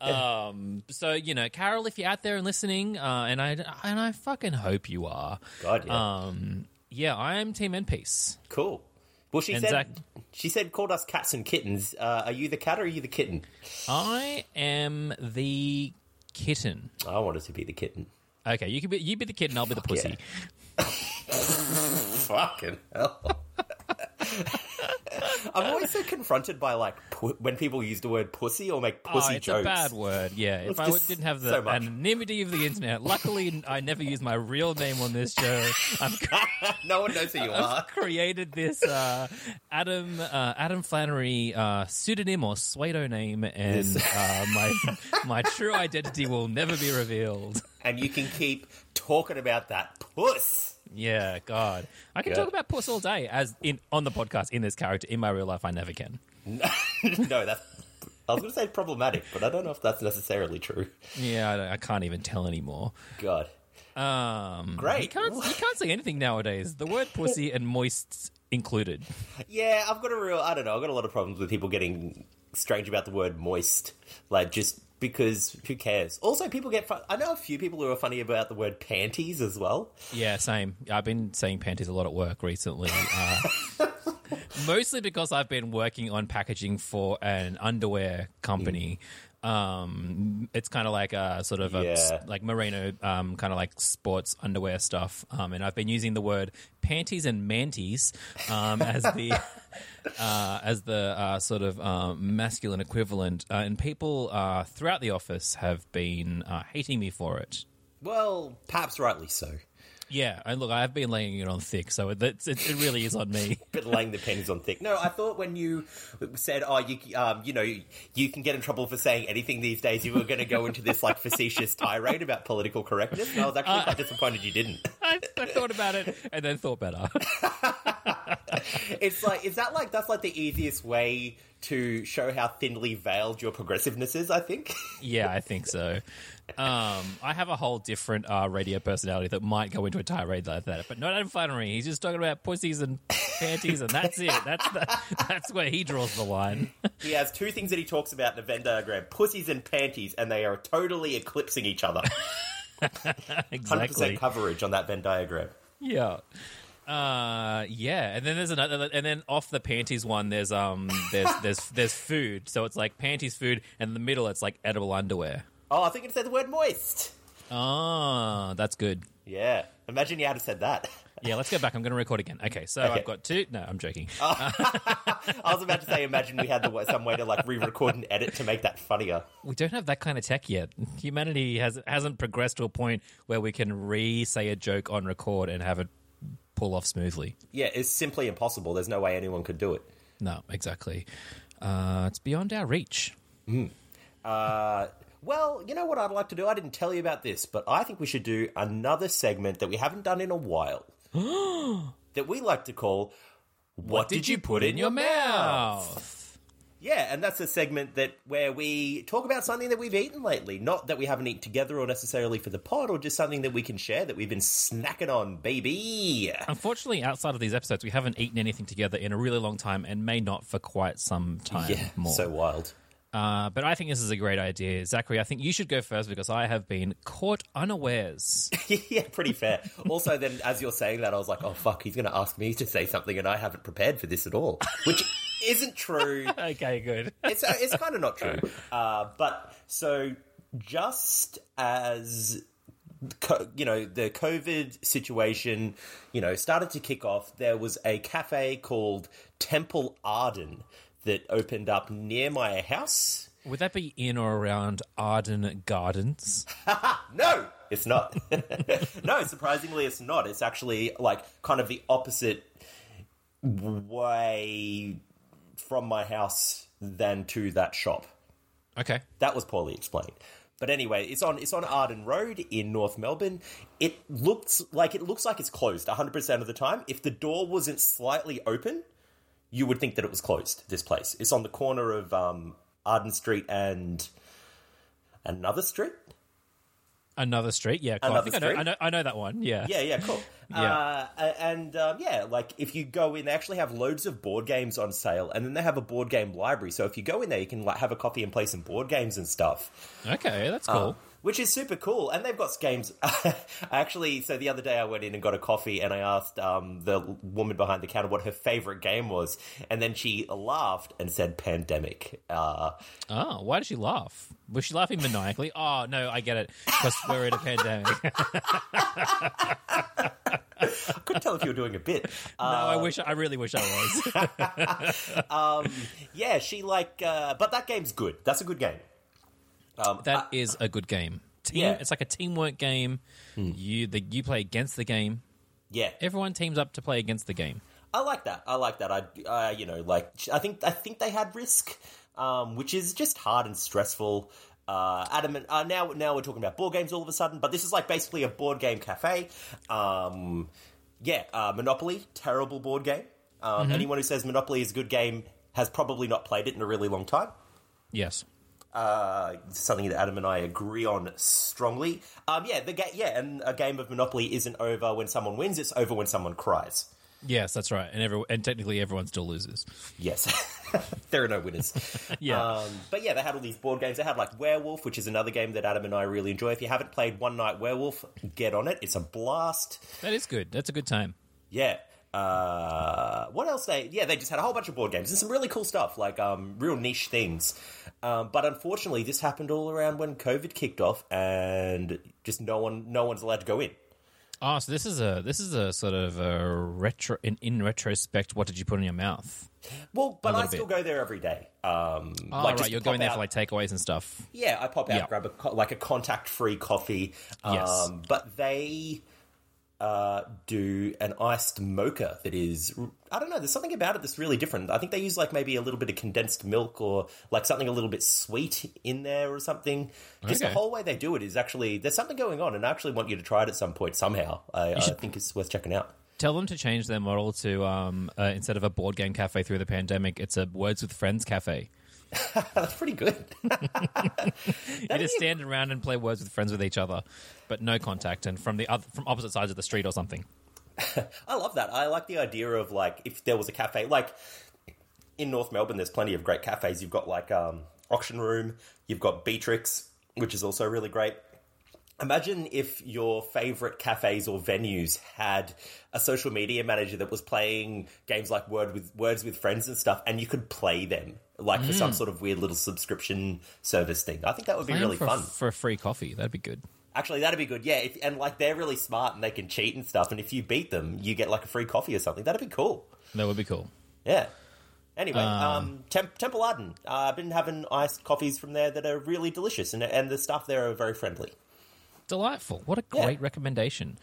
Um. So you know, Carol, if you're out there and listening, uh, and I and I fucking hope you are. God, yeah, Um. Yeah, I am Team End Piece. cool. Well, she and said Zach- she said called us cats and kittens. Uh, are you the cat or are you the kitten? I am the kitten. I wanted to be the kitten. Okay, you can be you be the kitten. I'll be the pussy. Fucking hell. I'm always so confronted by like pu- when people use the word pussy or make pussy oh, it's jokes. a bad word. Yeah, if I didn't have the so anonymity of the internet, luckily I never use my real name on this show. No one knows who you are. I've created this uh, Adam uh, Adam Flannery uh, pseudonym or pseudo name, and uh, my my true identity will never be revealed. and you can keep talking about that puss. Yeah, God, I can talk about puss all day as in on the podcast in this character. In my real life, I never can. no, that's. I was going to say problematic, but I don't know if that's necessarily true. Yeah, I, I can't even tell anymore. God. Um, Great. You can't you can't say anything nowadays. The word pussy and moist included. Yeah, I've got a real. I don't know. I've got a lot of problems with people getting strange about the word moist. Like, just because who cares? Also, people get. Fun- I know a few people who are funny about the word panties as well. Yeah, same. I've been saying panties a lot at work recently. Uh, mostly because I've been working on packaging for an underwear company. Um, it's kind of like a sort of a, Yeah. like merino, um, kind of like sports underwear stuff. Um, and I've been using the word panties and manties um, as the uh, as the uh, sort of um, masculine equivalent. Uh, and people uh, throughout the office have been uh, hating me for it. Well, perhaps rightly so. Yeah, and look, I've been laying it on thick, so it, it, it really is on me. But laying the pennies on thick. No, I thought when you said, "Oh, you, um, you know, you can get in trouble for saying anything these days," you were going to go into this like facetious tirade about political correctness. And I was actually quite disappointed you didn't. I, I thought about it and then thought better. It's like, is that like that's like the easiest way to show how thinly veiled your progressiveness is? I think. yeah, I think so. Um, I have a whole different uh, radio personality that might go into a tirade like that, but not Adam Flannery. He's just talking about pussies and panties, and that's it. That's the, that's where he draws the line. He has two things that he talks about in a Venn diagram: pussies and panties, and they are totally eclipsing each other. exactly. 100% coverage on that Venn diagram. Yeah. Uh yeah, and then there's another, and then off the panties one, there's um, there's there's there's food, so it's like panties, food, and in the middle it's like edible underwear. Oh, I think it said the word moist. Ah, that's good. Yeah, imagine you had to said that. Yeah, let's go back. I'm going to record again. Okay, so Okay. I've got two. No, I'm joking. I was about to say, imagine we had the, some way to like re-record and edit to make that funnier. we don't have that kind of tech yet. Humanity has hasn't progressed to a point where we can re-say a joke on record and have it pull off smoothly. Yeah, it's simply impossible. There's no way anyone could do it. No, exactly. Uh, it's beyond our reach. Uh, well, you know what I'd like to do? I didn't tell you about this, but I think we should do another segment that we haven't done in a while that we like to call "What, Did you put in your mouth? Yeah, and that's a segment that where we talk about something that we've eaten lately. Not that we haven't eaten together or necessarily for the pod, or just something that we can share that we've been snacking on, baby. Unfortunately, outside of these episodes, we haven't eaten anything together in a really long time, and may not for quite some time Yeah, more. so wild. Uh, but I think this is a great idea, Zachary. I think you should go first because I have been caught unawares. yeah, pretty fair. Also, then as you're saying that, I was like, oh fuck, he's going to ask me to say something, and I haven't prepared for this at all, which isn't true. okay, good. It's uh, it's kind of not true. Uh, but so just as you know the COVID situation, you know, started to kick off, there was a cafe called Temple Arden that opened up near my house. Would that be in or around Arden Gardens? No, it's not. no, surprisingly, it's not. It's actually like kind of the opposite way from my house than to that shop. Okay. That was poorly explained. But anyway, it's on it's on Arden Road in North Melbourne. It looks like it looks like it's closed 100% of the time. If the door wasn't slightly open, you would think that it was closed. This place. It's on the corner of um, Arden Street and another street. Another street, yeah. Cool. I, Another think I, know, street? I know. I know that one. Yeah. Yeah, yeah, cool. Yeah. Uh, and um, yeah, like if you go in, they actually have loads of board games on sale, and then they have a board game library. So if you go in there, you can like have a coffee and play some board games and stuff. Okay, that's cool. Which is super cool. And they've got games. I actually, so the other day I went in and got a coffee, and I asked um, the woman behind the counter what her favorite game was, and then she laughed and said "Pandemic." Uh, oh, why did she laugh? Was she laughing maniacally? Oh no, I get it. Because we're in a pandemic. I couldn't tell if you were doing a bit. no, I wish. I really wish I was. Um, yeah, she like, uh, but that game's good. That's a good game. Um, That is a good game. Team, Yeah. It's like a teamwork game. You the you play against the game. yeah, Everyone teams up to play against the game. I like that. I like that. I, uh, you know, like I think I think they had Risk, um, which is just hard and stressful. Uh, Adam, and, uh, now now we're talking about board games all of a sudden, but this is like basically a board game cafe. Um, yeah, uh, Monopoly, terrible board game. Um, Anyone who says Monopoly is a good game has probably not played it in a really long time. Yes. Uh, something that Adam and I agree on strongly. Um, yeah, the ga- yeah, and a game of Monopoly isn't over when someone wins; it's over when someone cries. Yes, that's right. And every, and technically everyone still loses. Yes, there are no winners. Yeah. um, but yeah, they had all these board games. They had like Werewolf, which is another game that Adam and I really enjoy. If you haven't played One Night Werewolf, get on it. It's a blast. That is good. That's a good time. Yeah. Uh, what else? They yeah, they just had a whole bunch of board games and some really cool stuff, like um, real niche things. Um, but unfortunately, this happened all around when COVID kicked off, and just no one, no one's allowed to go in. Oh, so this is a this is a sort of a retro in, in retrospect. What did you put in your mouth? Well, but I still bit. go there every day. Um, Oh, like right, you're going there for like takeaways and stuff. Yeah, I pop out, Yeah. grab a co- like a contact-free coffee. Um, Yes. But they uh, do an iced mocha that is, I don't know. There's something about it that's really different. I think they use like maybe a little bit of condensed milk or like something a little bit sweet in there or something. Just the whole way they do it is actually there's something going on, and I actually want you to try it at some point somehow. I, I think it's worth checking out. Tell them to change their model to um, uh, instead of a board game cafe through the pandemic, it's a Words with Friends cafe. That's pretty good. You just stand around and play Words with Friends with each other, but no contact, and from the other, from opposite sides of the street or something. I love that. I like the idea of like if there was a cafe like in North Melbourne. There's plenty of great cafes. You've got like um, Auction Room. You've got Beatrix, which is also really great. Imagine if your favorite cafes or venues had a social media manager that was playing games like Word with Words with Friends and stuff, and you could play them like for some sort of weird little subscription service thing. I think that would be really for, fun. for a free coffee. That'd be good. Actually, that'd be good. Yeah, if, and like they're really smart and they can cheat and stuff. And if you beat them, you get like a free coffee or something. That'd be cool. That would be cool. Yeah. Anyway, um, Tem- Temple Arden. Uh, I've been having iced coffees from there that are really delicious, and and the staff there are very friendly. Delightful. What a Yeah. great recommendation.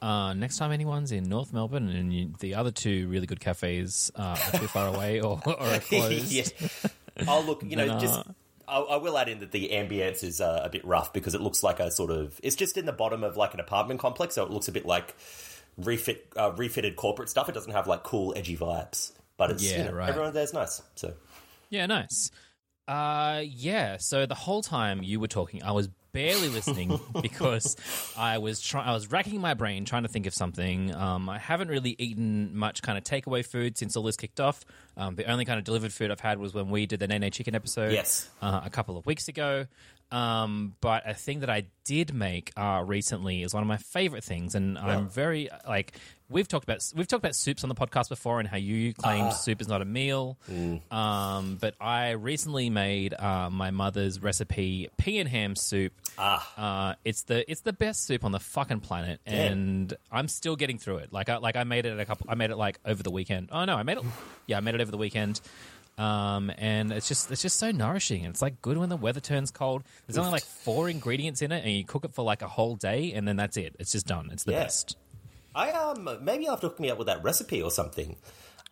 Uh, next time anyone's in North Melbourne and you, the other two really good cafes uh, are too far away or, or are closed, yes. Oh, look, you know, uh, just I, I will add in that the ambience is uh, a bit rough because it looks like a sort of it's just in the bottom of like an apartment complex, so it looks a bit like refit uh, refitted corporate stuff. It doesn't have like cool edgy vibes, but it's Yeah, you know, right. everyone there's nice. So Yeah, nice. Uh, yeah. So the whole time you were talking, I was barely listening because I was trying. I was racking my brain trying to think of something. Um, I haven't really eaten much kind of takeaway food since all this kicked off. Um, the only kind of delivered food I've had was when we did the Nene Chicken episode. Yes. uh, a couple of weeks ago. Um, but a thing that I did make uh, recently is one of my favorite things, and I'm very like we've talked about we've talked about soups on the podcast before and how you claimed soup is not a meal. Um, but I recently made uh, my mother's recipe pea and ham soup. Uh, it's the it's the best soup on the fucking planet, and I'm still getting through it. Like I like I made it a couple. I made it like over the weekend. Oh no, I made it. Yeah, I made it over the weekend. Um, and it's just it's just so nourishing. And it's like good when the weather turns cold. There's only like four ingredients in it, and you cook it for like a whole day, and then that's it. It's just done. It's the Yeah. best. I um maybe you'll have to hook me up with that recipe or something.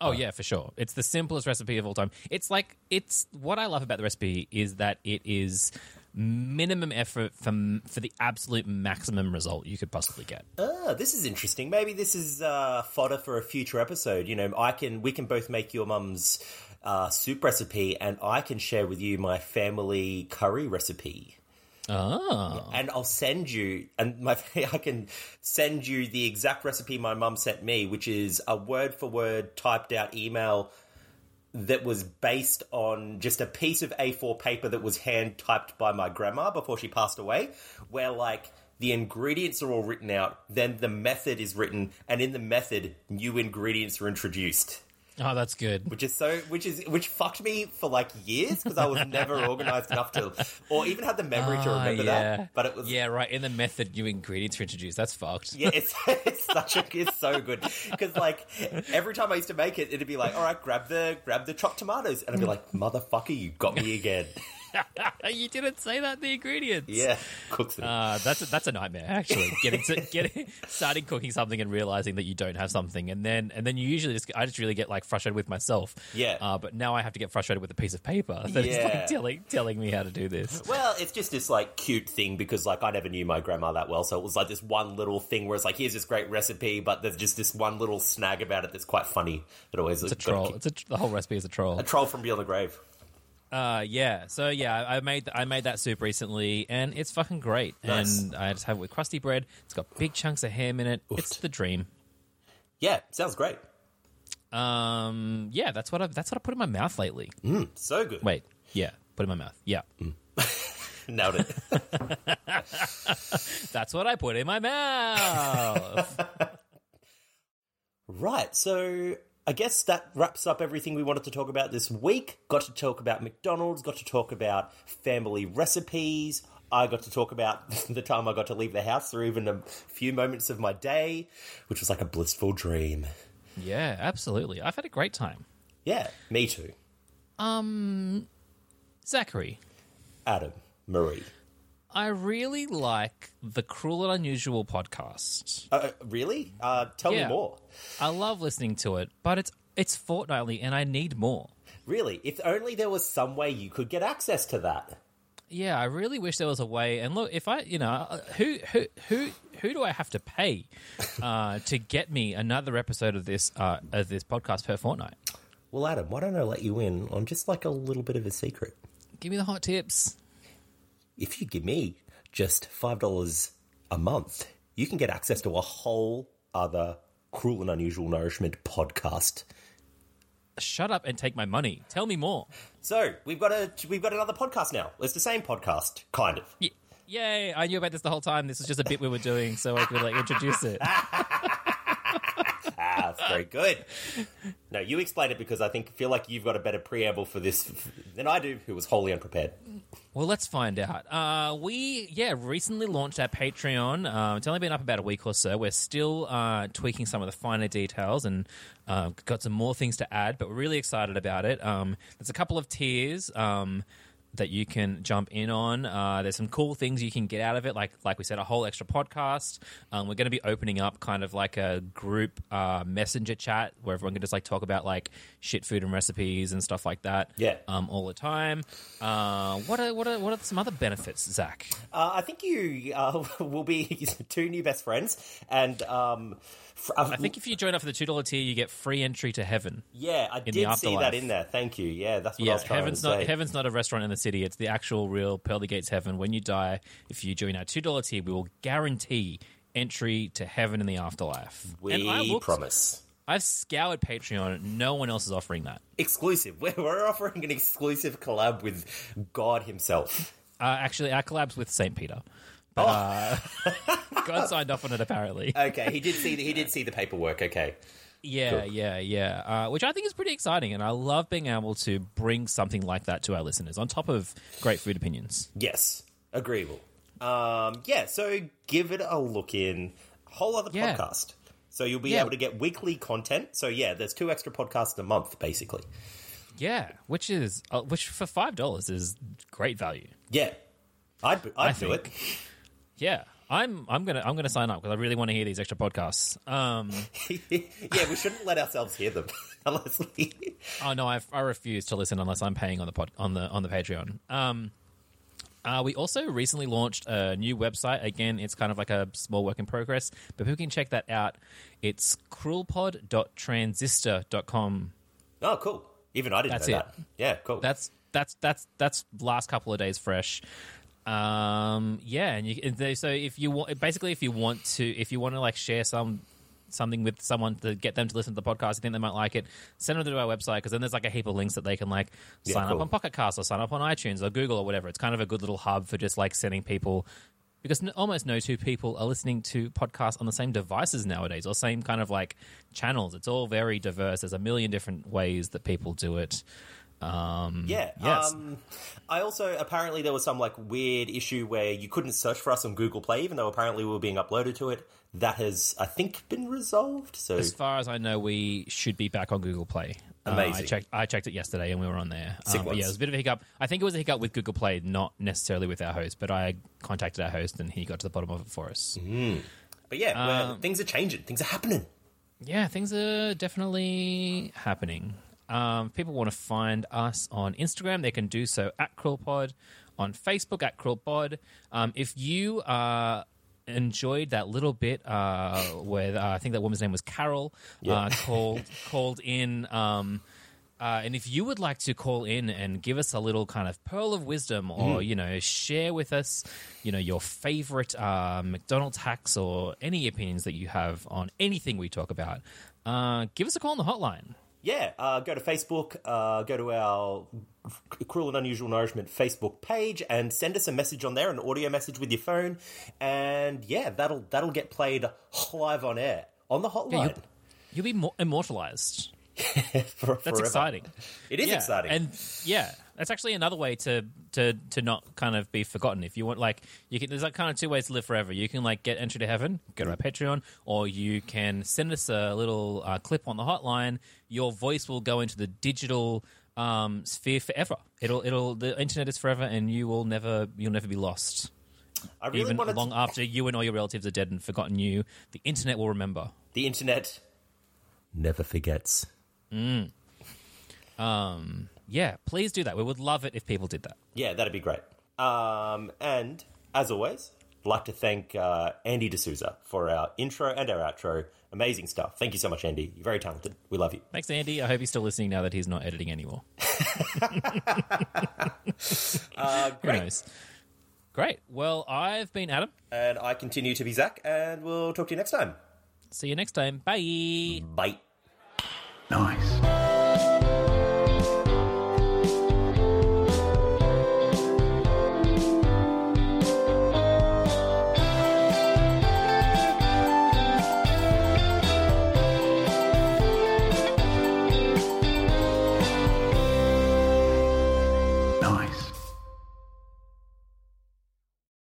Oh yeah, for sure. It's the simplest recipe of all time. It's like it's what I love about the recipe is that it is minimum effort for for the absolute maximum result you could possibly get. Ah, this is interesting. Maybe this is uh, fodder for a future episode. You know, I can we can both make your mum's uh, soup recipe, and I can share with you my family curry recipe. Oh, And I'll send you, and my I can send you the exact recipe my mum sent me, which is a word for word typed out email that was based on just a piece of A4 paper that was hand typed by my grandma before she passed away, where like the ingredients are all written out, then the method is written, and in the method, new ingredients are introduced. Oh, that's good. which is so which is which fucked me for like years because I was never organized enough to or even had the memory to Ah, remember yeah. that. But it was Yeah, right. In the method, new ingredients were introduced. That's fucked. yeah, it's it's such a it's so good because like every time I used to make it, it'd be like, all right, grab the grab the chopped tomatoes, and I'd be like, motherfucker, you got me again. you didn't say that the ingredients. Yeah, cooks it. Uh, that's a, that's a nightmare actually. Getting to getting starting cooking something and realizing that you don't have something, and then and then you usually just I just really get like frustrated with myself. Yeah. Uh, but now I have to get frustrated with a piece of paper that is Yeah. like telling telling me how to do this. Well, it's just this like cute thing because like I never knew my grandma that well, so it was like this one little thing where it's like here's this great recipe, but there's just this one little snag about it that's quite funny. That always It's a troll. It's a, the whole recipe is a troll. a troll from beyond the grave. Uh, yeah. So yeah, I made I made that soup recently, and it's fucking great. Nice. And I just have it with crusty bread. It's got big chunks of ham in it. It's the dream. Yeah, sounds great. Um, yeah, that's what I that's what I put in my mouth lately. So good. Wait, yeah, put in my mouth. Yeah, Nailed it. that's what I put in my mouth. right. So I guess that wraps up everything we wanted to talk about this week. Got to talk about McDonald's. Got to talk about family recipes. I got to talk about the time I got to leave the house or even a few moments of my day, which was like a blissful dream. yeah, absolutely. I've had a great time. Yeah, me too. Um, Zachary, Adam, Marie. I really like the Cruel and Unusual podcast. Uh, really? Uh, tell Yeah. me more. I love listening to it, but it's it's fortnightly, and I need more. Really? If only there was some way you could get access to that. Yeah, I really wish there was a way. And look, if I, you know, uh, who who who who do I have to pay uh, to get me another episode of this uh, of this podcast per fortnight? Well, Adam, why don't I let you in on just like a little bit of a secret? Give me the hot tips. If you give me just $5 a month, you can get access to a whole other Cruel and Unusual Nourishment podcast. Shut up and take my money. Tell me more. So we've got a we've got another podcast now. It's the same podcast, kind of. Y- Yay! I knew about this the whole time. This was just a bit we were doing, so I could like introduce it. Very good. No, you explain it because I think feel like you've got a better preamble for this than I do, who was wholly unprepared. Well, let's find out. Uh, we, yeah, recently launched our Patreon. Um, it's only been up about a week or so. We're still uh, tweaking some of the finer details and uh, got some more things to add, but we're really excited about it. Um, there's a couple of tiers. Um, that you can jump in on. Uh, there's some cool things you can get out of it, like like we said, a whole extra podcast. Um, we're going to be opening up kind of like a group uh, messenger chat where everyone can just like talk about like shit food and recipes and stuff like that. Yeah. um, all the time. Uh, what are what are what are some other benefits, Zach? Uh, I think you uh, will be two new best friends, and um, fr- I think if you join up for the two dollar tier, you get free entry to heaven. yeah, I did see afterlife. that in there. Thank you. Yeah, that's what I was trying heaven's to not say. heaven's not a restaurant in the city. It's the actual real Pearly Gates heaven. When you die, if you join our two dollar tier, we will guarantee entry to heaven in the afterlife. we and I looked, promise. I've scoured Patreon. No one else is offering that. Exclusive. We're, we're offering an exclusive collab with God Himself. Uh, actually, our collabs with Saint Peter. But, uh, God signed off on it apparently. Okay, he did see the, he did see the paperwork. Okay, Yeah, Cool. yeah, yeah. Uh, which I think is pretty exciting, and I love being able to bring something like that to our listeners on top of great food opinions. yes, agreeable. Um, yeah, so give it a look in. Whole other Yeah. podcast. So you'll be Yeah. able to get weekly content. So yeah, there's two extra podcasts a month, basically. Yeah, which is uh, which for five dollars is great value. Yeah, I'd I'd I do think. it. Yeah, I'm I'm gonna I'm gonna sign up because I really want to hear these extra podcasts. Um, yeah, we shouldn't let ourselves hear them unless we. oh no, I, I refuse to listen unless I'm paying on the pod on the on the Patreon. Um, uh, we also recently launched a new website. Again, it's kind of like a small work in progress, but people can check that out. It's cruelpod.transistor.com. Oh, cool. Even I didn't That's know it. that. Yeah, cool. That's that's that's that's last couple of days fresh. Um, yeah, and you and they- so if you want, basically, if you want to, if you want to like share some something with someone to get them to listen to the podcast, you think they might like it, send them to our website because then there's like a heap of links that they can like Yeah, sign cool. up on Pocket Cast or sign up on iTunes or Google or whatever. It's kind of a good little hub for just like sending people because n- almost no two people are listening to podcasts on the same devices nowadays or same kind of like channels. It's all very diverse. There's a million different ways that people do it. Um, Yeah. Yes. Um, I also apparently there was some like weird issue where you couldn't search for us on Google Play, even though apparently we were being uploaded to it. That has, I think, been resolved. So as far as I know, we should be back on Google Play. Uh, I checked. I checked it yesterday, and we were on there. Um, but yeah, it was a bit of a hiccup. I think it was a hiccup with Google Play, not necessarily with our host. But I contacted our host, and he got to the bottom of it for us. but yeah, Um, things are changing. Things are happening. Yeah, things are definitely happening. Um, people want to find us on Instagram, they can do so at CruelPod, on Facebook at CruelPod. Um, if you uh, enjoyed that little bit uh, where uh, I think that woman's name was Carol uh, called called in. Um, uh, and if you would like to call in and give us a little kind of pearl of wisdom, or you know, share with us, you know, your favorite uh, McDonald's hacks or any opinions that you have on anything we talk about, uh, give us a call on the hotline. Yeah, uh, go to Facebook, uh, go to our Cruel and Unusual Nourishment Facebook page, and send us a message on there, an audio message with your phone, and yeah, that'll that'll get played live on air on the hotline. you'll- You'll be mo- immortalized. for, That's forever. exciting. It is yeah. exciting. and yeah, that's actually another way to to to not kind of be forgotten. If you want, like, you can. There's like kind of two ways to live forever. You can like get entry to heaven, go to our Patreon, or you can send us a little uh, clip on the hotline. Your voice will go into the digital um, sphere forever. It'll it'll the internet is forever, and you will never you'll never be lost. I really Even wanted long to- after you and all your relatives are dead and forgotten you, the internet will remember. the internet never forgets. Yeah, please do that. We would love it if people did that. Yeah, that'd be great. Um, and as always, I'd like to thank uh, Andy D'Souza for our intro and our outro. Amazing stuff. Thank you so much, Andy. You're very talented. We love you. Thanks, Andy. I hope he's still listening now that he's not editing anymore. Uh, Who great. knows? Great. Well, I've been Adam. And I continue to be Zach, and we'll talk to you next time. See you next time. Bye. Bye. Nice.